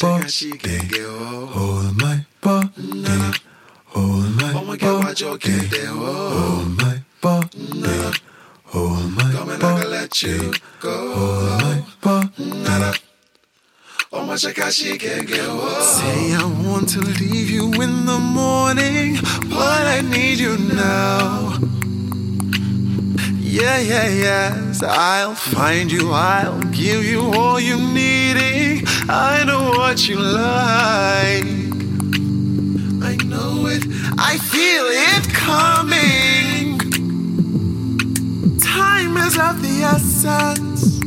body, hold my body, hold my body, hold my body, hold my body, hold my body. Say I want to leave you in the morning, but I need you now. Yeah, yeah, yes. I'll find you, I'll give you all you need. I know what you like. I know it, I feel it coming. Time is of the essence.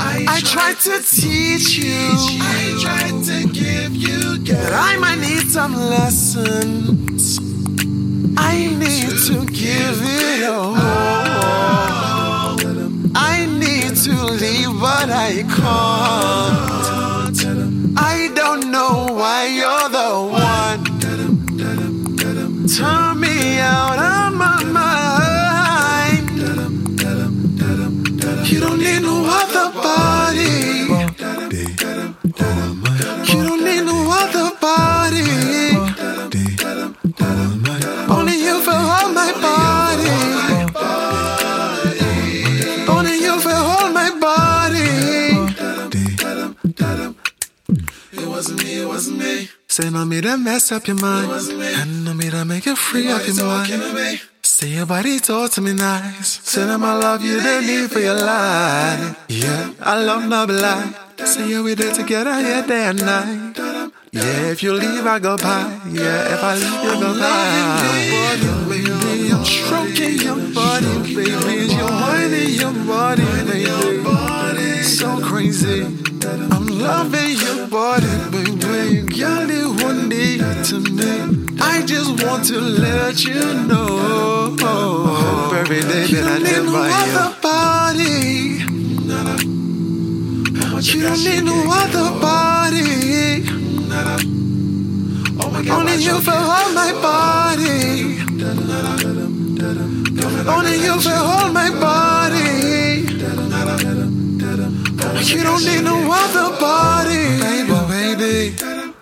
I, I tried to teach you. I tried to give you that I might need some lessons. I need to give it all. I need to leave, but I can't. I don't know why you're the one. Turn wasn't me, it wasn't me. Say no me to mess up your mind. And no me to make you free up your mind. Say your body talk to me nice. Say them I love you, the need for your life. Yeah, I love no lie. Say yeah, we there together, yeah, day and night. Yeah, if you leave, I go by. Yeah, if I leave, you go by. I'm loving your body, baby. Girl, it one day to me. I just want to let you know every day that I live by your body. You don't need no other body. Only you for all my body. Only you for all You don't need no other body. Baby, baby.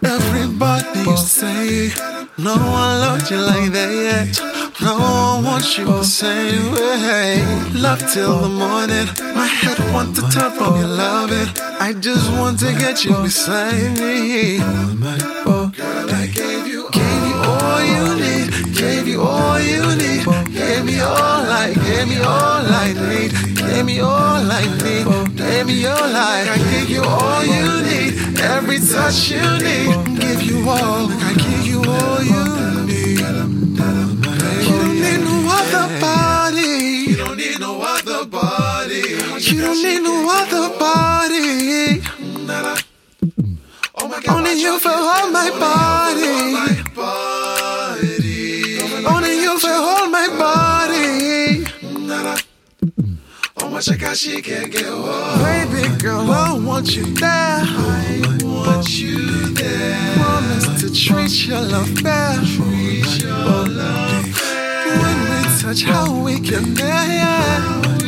Everybody say, no one loved you like that yet. No one wants you the same way. Love till the morning. My head wants to turn from your loving. I just want to get you beside me. Girl, I gave you all you need. Gave you all you need. Gave me all I, gave me all I need. Gave me all I need. Gave me all I, I gave you all you need. Every touch you need. Give you all, I give you all you need. You don't need no other body. You don't need no other body. You don't need no other body. Only you for all my body. Baby girl, I want you there. I want you there. Promise to treat your love fair. Treat your love fair. When we touch, how we can bear.